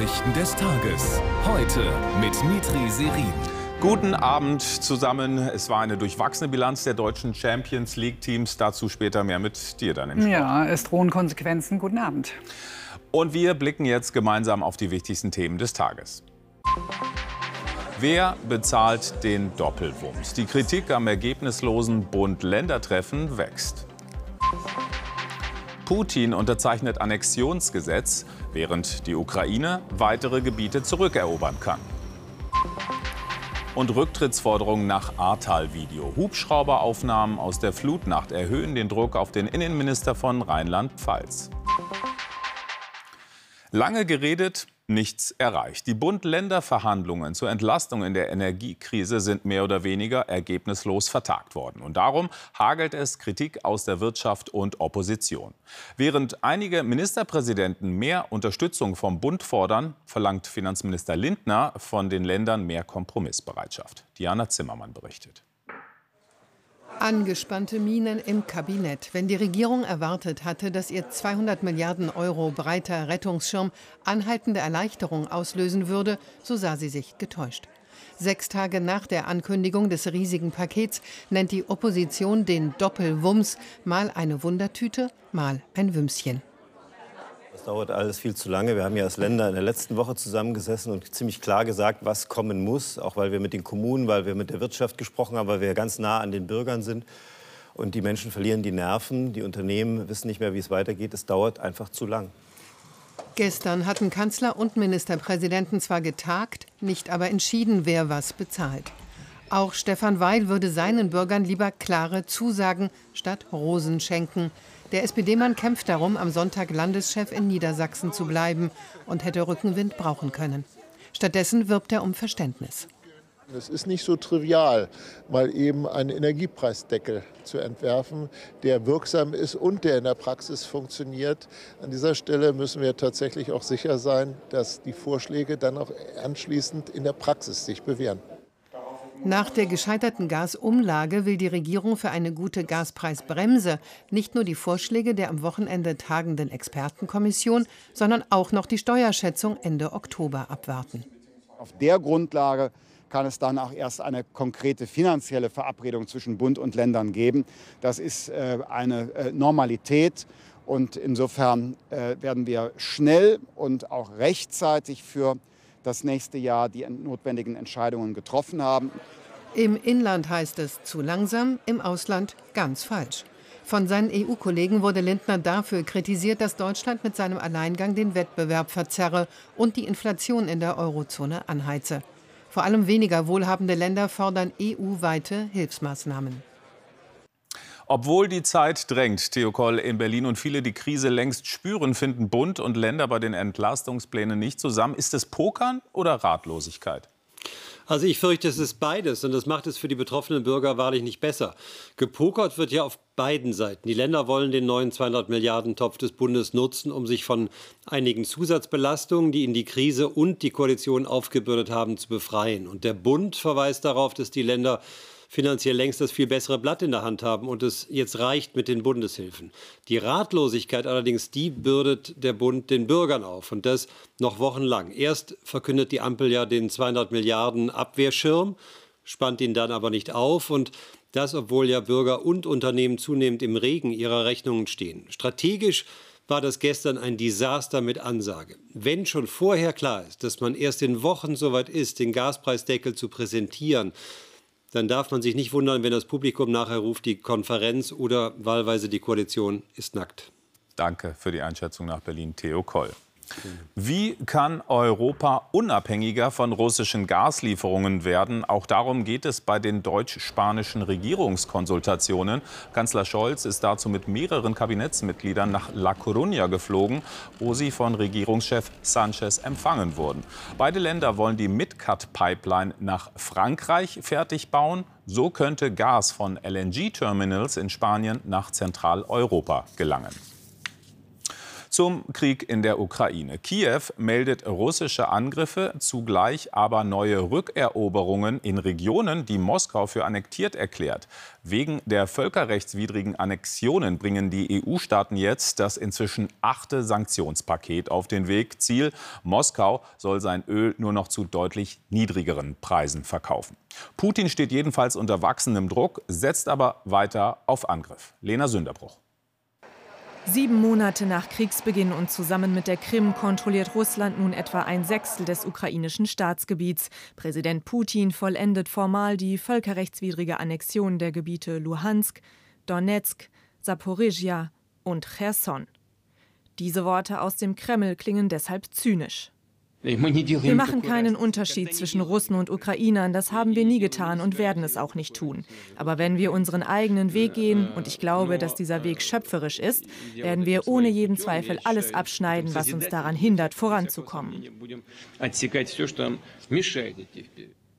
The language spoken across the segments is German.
Nachrichten des Tages. Heute mit Mitri Serin. Guten Abend zusammen. Es war eine durchwachsene Bilanz der deutschen Champions League-Teams. Dazu später mehr mit dir dann im Sport. Ja, es drohen Konsequenzen. Guten Abend. Und wir blicken jetzt gemeinsam auf die wichtigsten Themen des Tages. Wer bezahlt den Doppelwumms? Die Kritik am ergebnislosen Bund-Länder-Treffen wächst. Putin unterzeichnet Annexionsgesetz, während die Ukraine weitere Gebiete zurückerobern kann. Und Rücktrittsforderungen nach Ahrtal-Video. Hubschrauberaufnahmen aus der Flutnacht erhöhen den Druck auf den Innenminister von Rheinland-Pfalz. Lange geredet, nichts erreicht. Die Bund-Länder-Verhandlungen zur Entlastung in der Energiekrise sind mehr oder weniger ergebnislos vertagt worden. Und darum hagelt es Kritik aus der Wirtschaft und Opposition. Während einige Ministerpräsidenten mehr Unterstützung vom Bund fordern, verlangt Finanzminister Lindner von den Ländern mehr Kompromissbereitschaft. Diana Zimmermann berichtet. Angespannte Minen im Kabinett. Wenn die Regierung erwartet hatte, dass ihr 200 Milliarden Euro breiter Rettungsschirm anhaltende Erleichterung auslösen würde, so sah sie sich getäuscht. Sechs Tage nach der Ankündigung des riesigen Pakets nennt die Opposition den Doppelwumms mal eine Wundertüte, mal ein Wümschen. Das dauert alles viel zu lange. Wir haben ja als Länder in der letzten Woche zusammengesessen und ziemlich klar gesagt, was kommen muss, auch weil wir mit den Kommunen, weil wir mit der Wirtschaft gesprochen haben, weil wir ganz nah an den Bürgern sind. Und die Menschen verlieren die Nerven, die Unternehmen wissen nicht mehr, wie es weitergeht. Es dauert einfach zu lang. Gestern hatten Kanzler und Ministerpräsidenten zwar getagt, nicht aber entschieden, wer was bezahlt. Auch Stefan Weil würde seinen Bürgern lieber klare Zusagen statt Rosen schenken. Der SPD-Mann kämpft darum, am Sonntag Landeschef in Niedersachsen zu bleiben und hätte Rückenwind brauchen können. Stattdessen wirbt er um Verständnis. Es ist nicht so trivial, mal eben einen Energiepreisdeckel zu entwerfen, der wirksam ist und der in der Praxis funktioniert. An dieser Stelle müssen wir tatsächlich auch sicher sein, dass die Vorschläge dann auch anschließend in der Praxis sich bewähren. Nach der gescheiterten Gasumlage will die Regierung für eine gute Gaspreisbremse nicht nur die Vorschläge der am Wochenende tagenden Expertenkommission, sondern auch noch die Steuerschätzung Ende Oktober abwarten. Auf der Grundlage kann es dann auch erst eine konkrete finanzielle Verabredung zwischen Bund und Ländern geben. Das ist äh, eine äh, Normalität. Und insofern äh, werden wir schnell und auch rechtzeitig für das nächste Jahr die notwendigen Entscheidungen getroffen haben. Im Inland heißt es zu langsam, im Ausland ganz falsch. Von seinen EU-Kollegen wurde Lindner dafür kritisiert, dass Deutschland mit seinem Alleingang den Wettbewerb verzerre und die Inflation in der Eurozone anheize. Vor allem weniger wohlhabende Länder fordern EU-weite Hilfsmaßnahmen. Obwohl die Zeit drängt, Theo Koll in Berlin und viele die Krise längst spüren, finden Bund und Länder bei den Entlastungsplänen nicht zusammen. Ist es Pokern oder Ratlosigkeit? Also ich fürchte, es ist beides und das macht es für die betroffenen Bürger wahrlich nicht besser. Gepokert wird ja auf beiden Seiten. Die Länder wollen den neuen 200 Milliarden Topf des Bundes nutzen, um sich von einigen Zusatzbelastungen, die in die Krise und die Koalition aufgebürdet haben, zu befreien. Und der Bund verweist darauf, dass die Länder finanziell längst das viel bessere Blatt in der Hand haben und es jetzt reicht mit den Bundeshilfen. Die Ratlosigkeit allerdings, die bürdet der Bund den Bürgern auf und das noch wochenlang. Erst verkündet die Ampel ja den 200 Milliarden Abwehrschirm, spannt ihn dann aber nicht auf und das, obwohl ja Bürger und Unternehmen zunehmend im Regen ihrer Rechnungen stehen. Strategisch war das gestern ein Desaster mit Ansage. Wenn schon vorher klar ist, dass man erst in Wochen soweit ist, den Gaspreisdeckel zu präsentieren, dann darf man sich nicht wundern, wenn das Publikum nachher ruft, die Konferenz oder wahlweise die Koalition ist nackt. Danke für die Einschätzung nach Berlin, Theo Koll. Wie kann Europa unabhängiger von russischen Gaslieferungen werden? Auch darum geht es bei den deutsch-spanischen Regierungskonsultationen. Kanzler Scholz ist dazu mit mehreren Kabinettsmitgliedern nach La Coruña geflogen, wo sie von Regierungschef Sanchez empfangen wurden. Beide Länder wollen die Midcat-Pipeline nach Frankreich fertig bauen. So könnte Gas von LNG-Terminals in Spanien nach Zentraleuropa gelangen. Zum Krieg in der Ukraine. Kiew meldet russische Angriffe, zugleich aber neue Rückeroberungen in Regionen, die Moskau für annektiert erklärt. Wegen der völkerrechtswidrigen Annexionen bringen die EU-Staaten jetzt das inzwischen achte Sanktionspaket auf den Weg. Ziel, Moskau soll sein Öl nur noch zu deutlich niedrigeren Preisen verkaufen. Putin steht jedenfalls unter wachsendem Druck, setzt aber weiter auf Angriff. Lena Sünderbruch. Sieben Monate nach Kriegsbeginn und zusammen mit der Krim kontrolliert Russland nun etwa ein Sechstel des ukrainischen Staatsgebiets. Präsident Putin vollendet formal die völkerrechtswidrige Annexion der Gebiete Luhansk, Donetsk, Saporizhia und Cherson. Diese Worte aus dem Kreml klingen deshalb zynisch. Wir machen keinen Unterschied zwischen Russen und Ukrainern, das haben wir nie getan und werden es auch nicht tun. Aber wenn wir unseren eigenen Weg gehen, und ich glaube, dass dieser Weg schöpferisch ist, werden wir ohne jeden Zweifel alles abschneiden, was uns daran hindert, voranzukommen.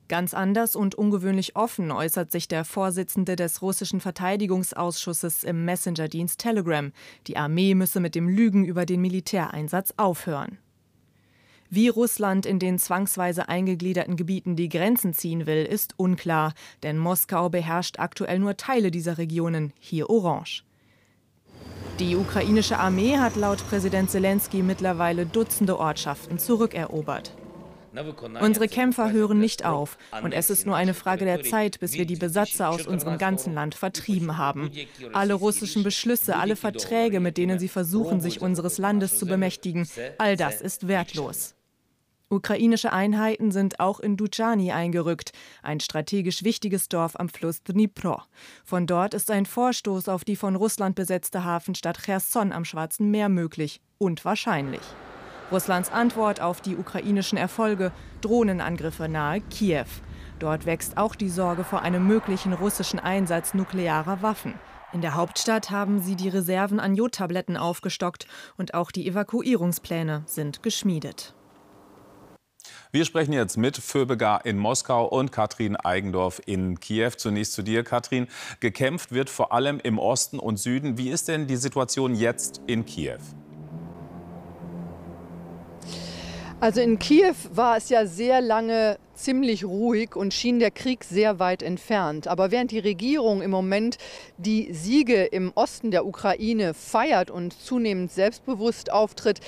Ganz anders und ungewöhnlich offen äußert sich der Vorsitzende des russischen Verteidigungsausschusses im Messenger-Dienst Telegram. Die Armee müsse mit dem Lügen über den Militäreinsatz aufhören. Wie Russland in den zwangsweise eingegliederten Gebieten die Grenzen ziehen will, ist unklar, denn Moskau beherrscht aktuell nur Teile dieser Regionen, hier orange. Die ukrainische Armee hat laut Präsident Zelensky mittlerweile Dutzende Ortschaften zurückerobert. Unsere Kämpfer hören nicht auf und es ist nur eine Frage der Zeit, bis wir die Besatzer aus unserem ganzen Land vertrieben haben. Alle russischen Beschlüsse, alle Verträge, mit denen sie versuchen, sich unseres Landes zu bemächtigen, all das ist wertlos. Ukrainische Einheiten sind auch in Dutschani eingerückt, ein strategisch wichtiges Dorf am Fluss Dnipro. Von dort ist ein Vorstoß auf die von Russland besetzte Hafenstadt Cherson am Schwarzen Meer möglich und wahrscheinlich. Russlands Antwort auf die ukrainischen Erfolge Drohnenangriffe nahe Kiew. Dort wächst auch die Sorge vor einem möglichen russischen Einsatz nuklearer Waffen. In der Hauptstadt haben sie die Reserven an Jodtabletten aufgestockt und auch die Evakuierungspläne sind geschmiedet. Wir sprechen jetzt mit Föbegar in Moskau und Katrin Eigendorf in Kiew. Zunächst zu dir, Katrin. Gekämpft wird vor allem im Osten und Süden. Wie ist denn die Situation jetzt in Kiew? Also in Kiew war es ja sehr lange ziemlich ruhig und schien der Krieg sehr weit entfernt. Aber während die Regierung im Moment die Siege im Osten der Ukraine feiert und zunehmend selbstbewusst auftritt,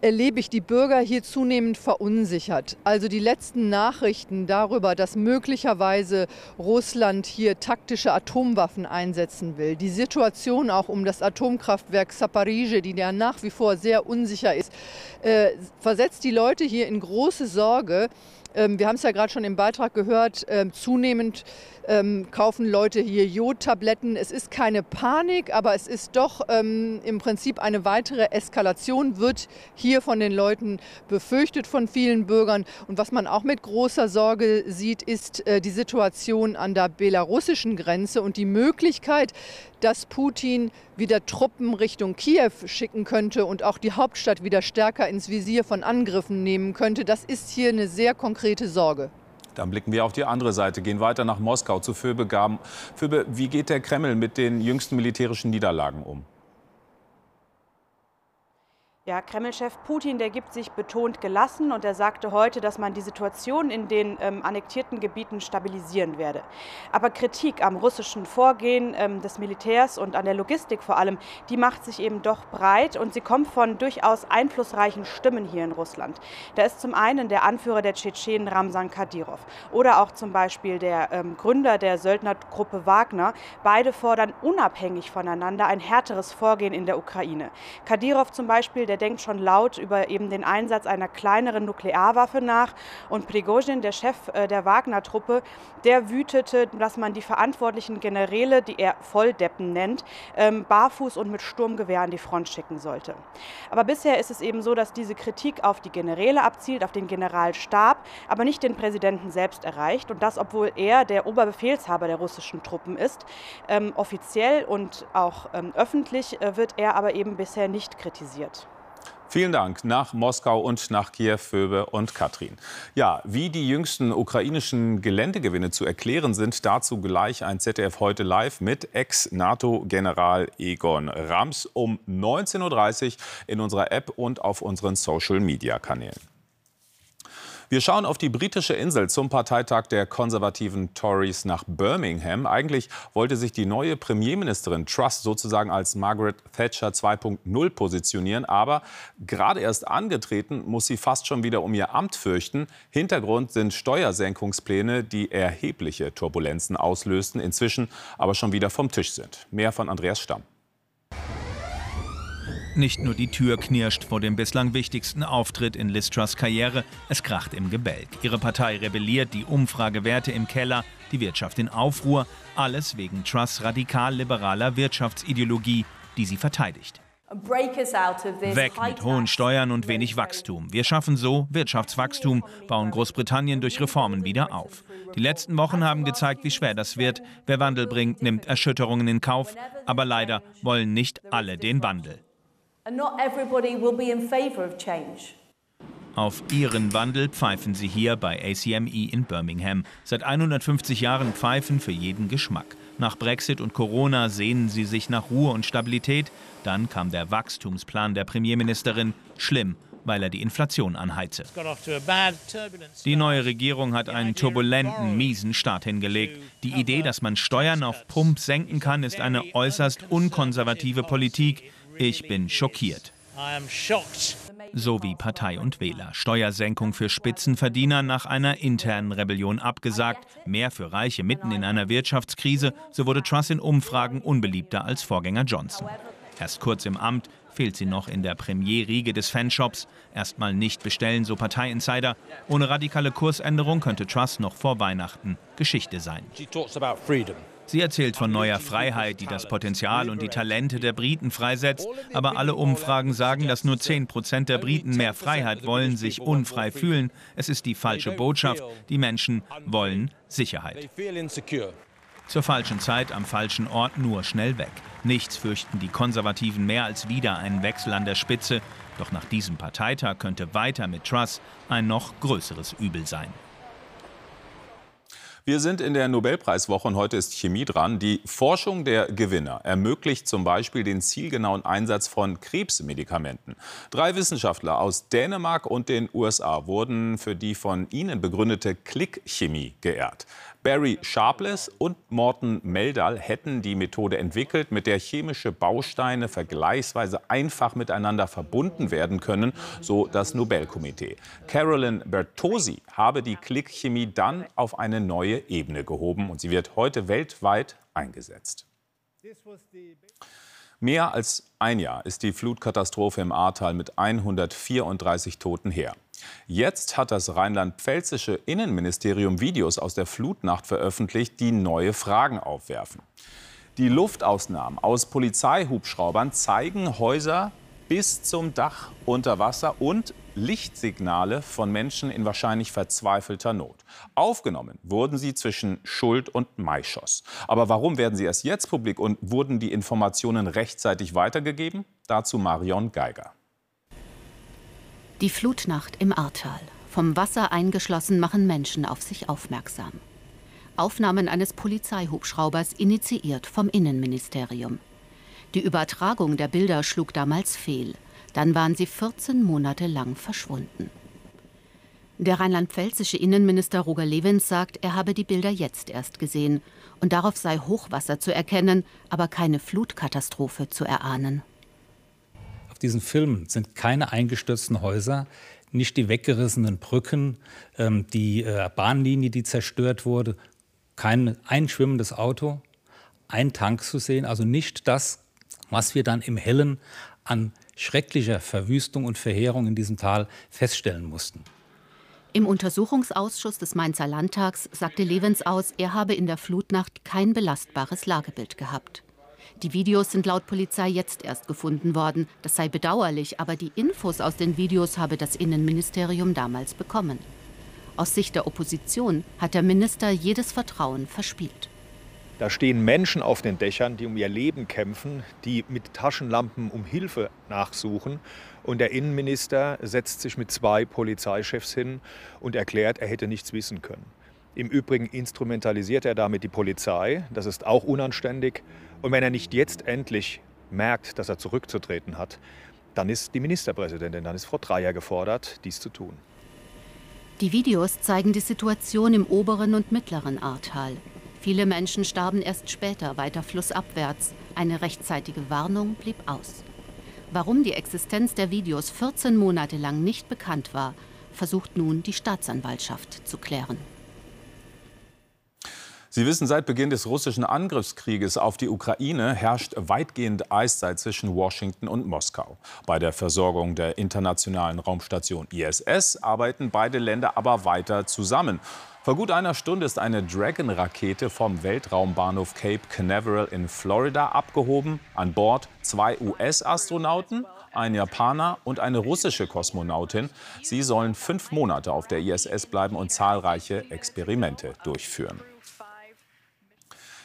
erlebe ich die Bürger hier zunehmend verunsichert. Also die letzten Nachrichten darüber, dass möglicherweise Russland hier taktische Atomwaffen einsetzen will, die Situation auch um das Atomkraftwerk Saparije, die ja nach wie vor sehr unsicher ist, äh, versetzt die Leute hier in große Sorge. Ähm, wir haben es ja gerade schon im Beitrag gehört, ähm, zunehmend ähm, kaufen Leute hier Jodtabletten. Es ist keine Panik, aber es ist doch ähm, im Prinzip eine weitere Eskalation, wird hier von den Leuten befürchtet von vielen Bürgern. Und was man auch mit großer Sorge sieht, ist äh, die Situation an der belarussischen Grenze und die Möglichkeit, dass Putin wieder Truppen Richtung Kiew schicken könnte und auch die Hauptstadt wieder stärker ins Visier von Angriffen nehmen könnte. Das ist hier eine sehr konkrete Sorge. Dann blicken wir auf die andere Seite, gehen weiter nach Moskau zu Föbe. Föbe, wie geht der Kreml mit den jüngsten militärischen Niederlagen um? Ja, Kreml-Chef Putin, der gibt sich betont gelassen und er sagte heute, dass man die Situation in den ähm, annektierten Gebieten stabilisieren werde. Aber Kritik am russischen Vorgehen ähm, des Militärs und an der Logistik vor allem, die macht sich eben doch breit und sie kommt von durchaus einflussreichen Stimmen hier in Russland. Da ist zum einen der Anführer der Tschetschenen Ramsan Kadyrov oder auch zum Beispiel der ähm, Gründer der Söldnergruppe Wagner. Beide fordern unabhängig voneinander ein härteres Vorgehen in der Ukraine. Kadyrov zum Beispiel, der denkt schon laut über eben den Einsatz einer kleineren Nuklearwaffe nach. Und Prigozhin, der Chef äh, der Wagner-Truppe, der wütete, dass man die verantwortlichen Generäle, die er Volldeppen nennt, ähm, barfuß und mit Sturmgewehr an die Front schicken sollte. Aber bisher ist es eben so, dass diese Kritik auf die Generäle abzielt, auf den Generalstab, aber nicht den Präsidenten selbst erreicht. Und das, obwohl er der Oberbefehlshaber der russischen Truppen ist. Ähm, offiziell und auch ähm, öffentlich äh, wird er aber eben bisher nicht kritisiert. Vielen Dank nach Moskau und nach Kiew, Phoebe und Katrin. Ja, wie die jüngsten ukrainischen Geländegewinne zu erklären sind, dazu gleich ein ZDF heute live mit Ex-NATO-General Egon Rams um 19.30 Uhr in unserer App und auf unseren Social-Media-Kanälen. Wir schauen auf die britische Insel zum Parteitag der konservativen Tories nach Birmingham. Eigentlich wollte sich die neue Premierministerin Truss sozusagen als Margaret Thatcher 2.0 positionieren. Aber gerade erst angetreten, muss sie fast schon wieder um ihr Amt fürchten. Hintergrund sind Steuersenkungspläne, die erhebliche Turbulenzen auslösten, inzwischen aber schon wieder vom Tisch sind. Mehr von Andreas Stamm. Nicht nur die Tür knirscht vor dem bislang wichtigsten Auftritt in Liz Truss Karriere, es kracht im Gebälk. Ihre Partei rebelliert, die Umfragewerte im Keller, die Wirtschaft in Aufruhr, alles wegen Truss radikal-liberaler Wirtschaftsideologie, die sie verteidigt. Weg mit hohen Steuern und wenig Wachstum. Wir schaffen so Wirtschaftswachstum, bauen Großbritannien durch Reformen wieder auf. Die letzten Wochen haben gezeigt, wie schwer das wird. Wer Wandel bringt, nimmt Erschütterungen in Kauf. Aber leider wollen nicht alle den Wandel. Auf ihren Wandel pfeifen sie hier bei ACME in Birmingham. Seit 150 Jahren pfeifen für jeden Geschmack. Nach Brexit und Corona sehnen sie sich nach Ruhe und Stabilität. Dann kam der Wachstumsplan der Premierministerin. Schlimm, weil er die Inflation anheize. Die neue Regierung hat einen turbulenten, miesen Start hingelegt. Die Idee, dass man Steuern auf Pump senken kann, ist eine äußerst unkonservative Politik. Ich bin schockiert. So wie Partei und Wähler. Steuersenkung für Spitzenverdiener nach einer internen Rebellion abgesagt. Mehr für Reiche mitten in einer Wirtschaftskrise. So wurde Truss in Umfragen unbeliebter als Vorgänger Johnson. Erst kurz im Amt fehlt sie noch in der Premierriege des Fanshops. Erstmal nicht bestellen, so Parteiinsider. Ohne radikale Kursänderung könnte Truss noch vor Weihnachten Geschichte sein. Sie erzählt von neuer Freiheit, die das Potenzial und die Talente der Briten freisetzt. Aber alle Umfragen sagen, dass nur 10 Prozent der Briten mehr Freiheit wollen, sich unfrei fühlen. Es ist die falsche Botschaft. Die Menschen wollen Sicherheit. Zur falschen Zeit, am falschen Ort, nur schnell weg. Nichts fürchten die Konservativen mehr als wieder einen Wechsel an der Spitze. Doch nach diesem Parteitag könnte weiter mit Truss ein noch größeres Übel sein. Wir sind in der Nobelpreiswoche und heute ist Chemie dran. Die Forschung der Gewinner ermöglicht zum Beispiel den zielgenauen Einsatz von Krebsmedikamenten. Drei Wissenschaftler aus Dänemark und den USA wurden für die von ihnen begründete Klickchemie geehrt. Barry Sharpless und Morten Meldal hätten die Methode entwickelt, mit der chemische Bausteine vergleichsweise einfach miteinander verbunden werden können, so das Nobelkomitee. Carolyn Bertosi habe die Klickchemie dann auf eine neue Ebene gehoben und sie wird heute weltweit eingesetzt. Mehr als ein Jahr ist die Flutkatastrophe im Ahrtal mit 134 Toten her. Jetzt hat das rheinland-pfälzische Innenministerium Videos aus der Flutnacht veröffentlicht, die neue Fragen aufwerfen. Die Luftausnahmen aus Polizeihubschraubern zeigen Häuser bis zum Dach unter Wasser und Lichtsignale von Menschen in wahrscheinlich verzweifelter Not. Aufgenommen wurden sie zwischen Schuld und Maischoss. Aber warum werden sie erst jetzt publik und wurden die Informationen rechtzeitig weitergegeben? Dazu Marion Geiger. Die Flutnacht im Ahrtal. Vom Wasser eingeschlossen machen Menschen auf sich aufmerksam. Aufnahmen eines Polizeihubschraubers initiiert vom Innenministerium. Die Übertragung der Bilder schlug damals fehl. Dann waren sie 14 Monate lang verschwunden. Der rheinland-pfälzische Innenminister Roger Lewins sagt, er habe die Bilder jetzt erst gesehen und darauf sei Hochwasser zu erkennen, aber keine Flutkatastrophe zu erahnen. Auf diesen Filmen sind keine eingestürzten Häuser, nicht die weggerissenen Brücken, ähm, die äh, Bahnlinie, die zerstört wurde, kein einschwimmendes Auto, ein Tank zu sehen, also nicht das, was wir dann im Hellen an schrecklicher Verwüstung und Verheerung in diesem Tal feststellen mussten. Im Untersuchungsausschuss des Mainzer Landtags sagte Levens aus, er habe in der Flutnacht kein belastbares Lagebild gehabt. Die Videos sind laut Polizei jetzt erst gefunden worden. Das sei bedauerlich, aber die Infos aus den Videos habe das Innenministerium damals bekommen. Aus Sicht der Opposition hat der Minister jedes Vertrauen verspielt. Da stehen Menschen auf den Dächern, die um ihr Leben kämpfen, die mit Taschenlampen um Hilfe nachsuchen. Und der Innenminister setzt sich mit zwei Polizeichefs hin und erklärt, er hätte nichts wissen können. Im Übrigen instrumentalisiert er damit die Polizei. Das ist auch unanständig. Und wenn er nicht jetzt endlich merkt, dass er zurückzutreten hat, dann ist die Ministerpräsidentin, dann ist Frau Dreyer gefordert, dies zu tun. Die Videos zeigen die Situation im oberen und mittleren Ahrtal. Viele Menschen starben erst später weiter flussabwärts. Eine rechtzeitige Warnung blieb aus. Warum die Existenz der Videos 14 Monate lang nicht bekannt war, versucht nun die Staatsanwaltschaft zu klären. Sie wissen, seit Beginn des russischen Angriffskrieges auf die Ukraine herrscht weitgehend Eiszeit zwischen Washington und Moskau. Bei der Versorgung der internationalen Raumstation ISS arbeiten beide Länder aber weiter zusammen. Vor gut einer Stunde ist eine Dragon-Rakete vom Weltraumbahnhof Cape Canaveral in Florida abgehoben. An Bord zwei US-Astronauten, ein Japaner und eine russische Kosmonautin. Sie sollen fünf Monate auf der ISS bleiben und zahlreiche Experimente durchführen.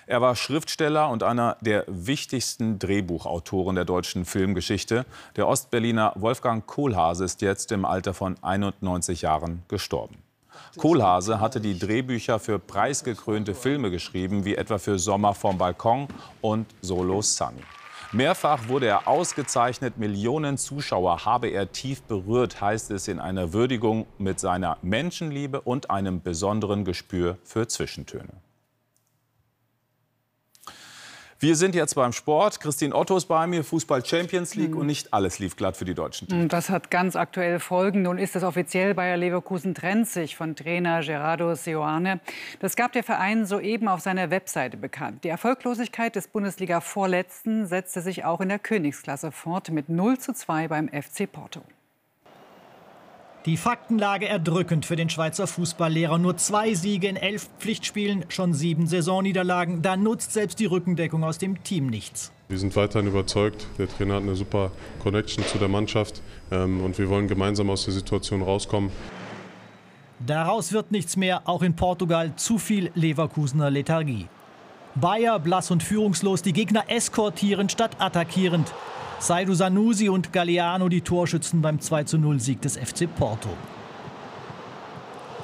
Er war Schriftsteller und einer der wichtigsten Drehbuchautoren der deutschen Filmgeschichte. Der Ostberliner Wolfgang Kohlhase ist jetzt im Alter von 91 Jahren gestorben. Kohlhase hatte die Drehbücher für preisgekrönte Filme geschrieben, wie etwa für Sommer vom Balkon und Solo Sunny. Mehrfach wurde er ausgezeichnet, Millionen Zuschauer habe er tief berührt, heißt es in einer Würdigung mit seiner Menschenliebe und einem besonderen Gespür für Zwischentöne. Wir sind jetzt beim Sport. Christine Otto ist bei mir, Fußball Champions League. Mhm. Und nicht alles lief glatt für die deutschen Teams. Das hat ganz aktuell Folgen. Nun ist es offiziell, Bayer Leverkusen trennt sich von Trainer Gerardo Seoane. Das gab der Verein soeben auf seiner Webseite bekannt. Die Erfolglosigkeit des Bundesliga-Vorletzten setzte sich auch in der Königsklasse fort mit 0 zu 2 beim FC Porto. Die Faktenlage erdrückend für den Schweizer Fußballlehrer. Nur zwei Siege in elf Pflichtspielen, schon sieben Saisonniederlagen. Da nutzt selbst die Rückendeckung aus dem Team nichts. Wir sind weiterhin überzeugt. Der Trainer hat eine super Connection zu der Mannschaft ähm, und wir wollen gemeinsam aus der Situation rauskommen. Daraus wird nichts mehr, auch in Portugal zu viel Leverkusener Lethargie. Bayer blass und führungslos, die Gegner eskortierend statt attackierend. Saidu Sanusi und Galliano die Torschützen beim 2-0-Sieg des FC Porto.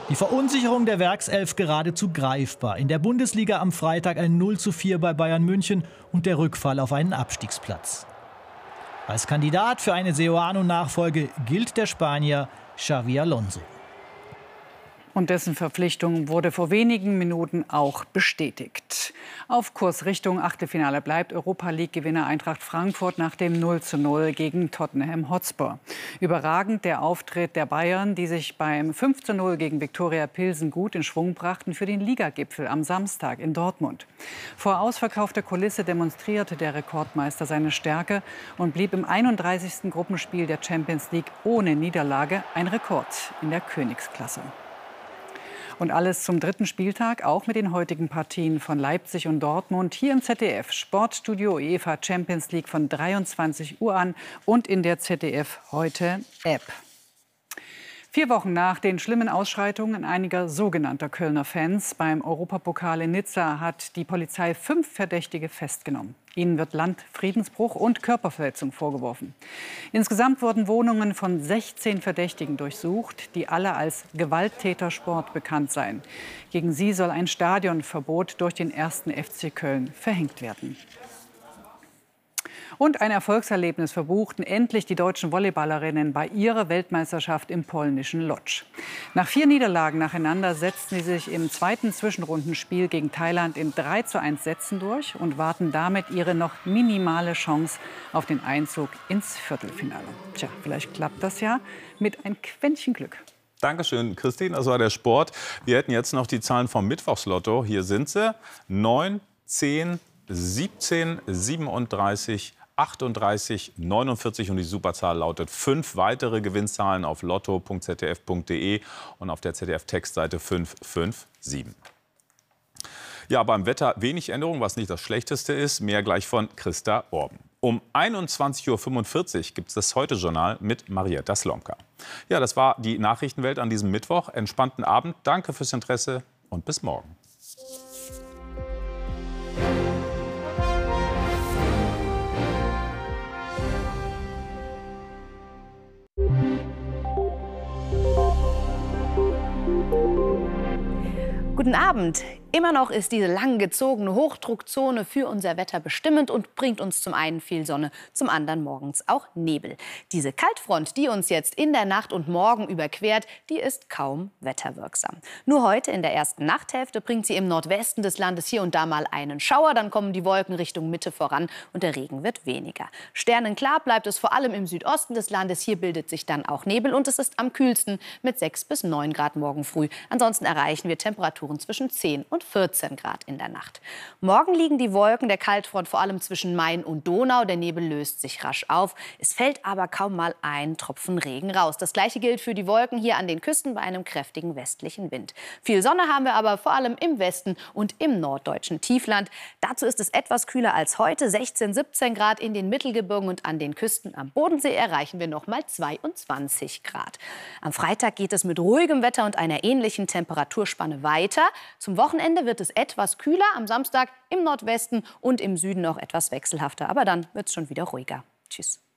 Die Verunsicherung der Werkself geradezu greifbar. In der Bundesliga am Freitag ein 0 4 bei Bayern München und der Rückfall auf einen Abstiegsplatz. Als Kandidat für eine Seoano-Nachfolge gilt der Spanier Xavi Alonso. Und dessen Verpflichtung wurde vor wenigen Minuten auch bestätigt. Auf Kurs Richtung Achtelfinale bleibt Europa League-Gewinner Eintracht Frankfurt nach dem 0 zu 0 gegen Tottenham Hotspur. Überragend der Auftritt der Bayern, die sich beim 5 zu 0 gegen Viktoria Pilsen gut in Schwung brachten für den Ligagipfel am Samstag in Dortmund. Vor ausverkaufter Kulisse demonstrierte der Rekordmeister seine Stärke und blieb im 31. Gruppenspiel der Champions League ohne Niederlage ein Rekord in der Königsklasse. Und alles zum dritten Spieltag, auch mit den heutigen Partien von Leipzig und Dortmund hier im ZDF Sportstudio UEFA Champions League von 23 Uhr an und in der ZDF heute App. Vier Wochen nach den schlimmen Ausschreitungen einiger sogenannter Kölner Fans beim Europapokal in Nizza hat die Polizei fünf Verdächtige festgenommen. Ihnen wird Landfriedensbruch und Körperverletzung vorgeworfen. Insgesamt wurden Wohnungen von 16 Verdächtigen durchsucht, die alle als Gewalttätersport bekannt seien. Gegen sie soll ein Stadionverbot durch den ersten FC Köln verhängt werden. Und ein Erfolgserlebnis verbuchten endlich die deutschen Volleyballerinnen bei ihrer Weltmeisterschaft im polnischen Lodz. Nach vier Niederlagen nacheinander setzten sie sich im zweiten Zwischenrundenspiel gegen Thailand in 3 zu 1 Sätzen durch und warten damit ihre noch minimale Chance auf den Einzug ins Viertelfinale. Tja, vielleicht klappt das ja mit ein Quäntchen Glück. Dankeschön, Christine. Das war der Sport. Wir hätten jetzt noch die Zahlen vom Mittwochslotto. Hier sind sie. 9, 10, 17, 37, 38 49 und die Superzahl lautet fünf weitere Gewinnzahlen auf lotto.zdf.de und auf der ZDF-Textseite 557. Ja, beim Wetter wenig Änderung, was nicht das Schlechteste ist. Mehr gleich von Christa Orben. Um 21.45 Uhr gibt es das Heute-Journal mit Marietta Slomka. Ja, das war die Nachrichtenwelt an diesem Mittwoch. Entspannten Abend. Danke fürs Interesse und bis morgen. Guten Abend. Immer noch ist diese langgezogene Hochdruckzone für unser Wetter bestimmend und bringt uns zum einen viel Sonne, zum anderen morgens auch Nebel. Diese Kaltfront, die uns jetzt in der Nacht und morgen überquert, die ist kaum wetterwirksam. Nur heute in der ersten Nachthälfte bringt sie im Nordwesten des Landes hier und da mal einen Schauer, dann kommen die Wolken Richtung Mitte voran und der Regen wird weniger. Sternenklar bleibt es vor allem im Südosten des Landes. Hier bildet sich dann auch Nebel und es ist am kühlsten mit 6 bis 9 Grad morgen früh. Ansonsten erreichen wir Temperaturen zwischen 10 und und 14 Grad in der Nacht. Morgen liegen die Wolken der Kaltfront vor allem zwischen Main und Donau. Der Nebel löst sich rasch auf. Es fällt aber kaum mal ein Tropfen Regen raus. Das gleiche gilt für die Wolken hier an den Küsten bei einem kräftigen westlichen Wind. Viel Sonne haben wir aber vor allem im Westen und im norddeutschen Tiefland. Dazu ist es etwas kühler als heute. 16, 17 Grad in den Mittelgebirgen und an den Küsten am Bodensee erreichen wir noch mal 22 Grad. Am Freitag geht es mit ruhigem Wetter und einer ähnlichen Temperaturspanne weiter. Zum Wochenende Wochenende wird es etwas kühler, am Samstag im Nordwesten und im Süden noch etwas wechselhafter. Aber dann wird es schon wieder ruhiger. Tschüss.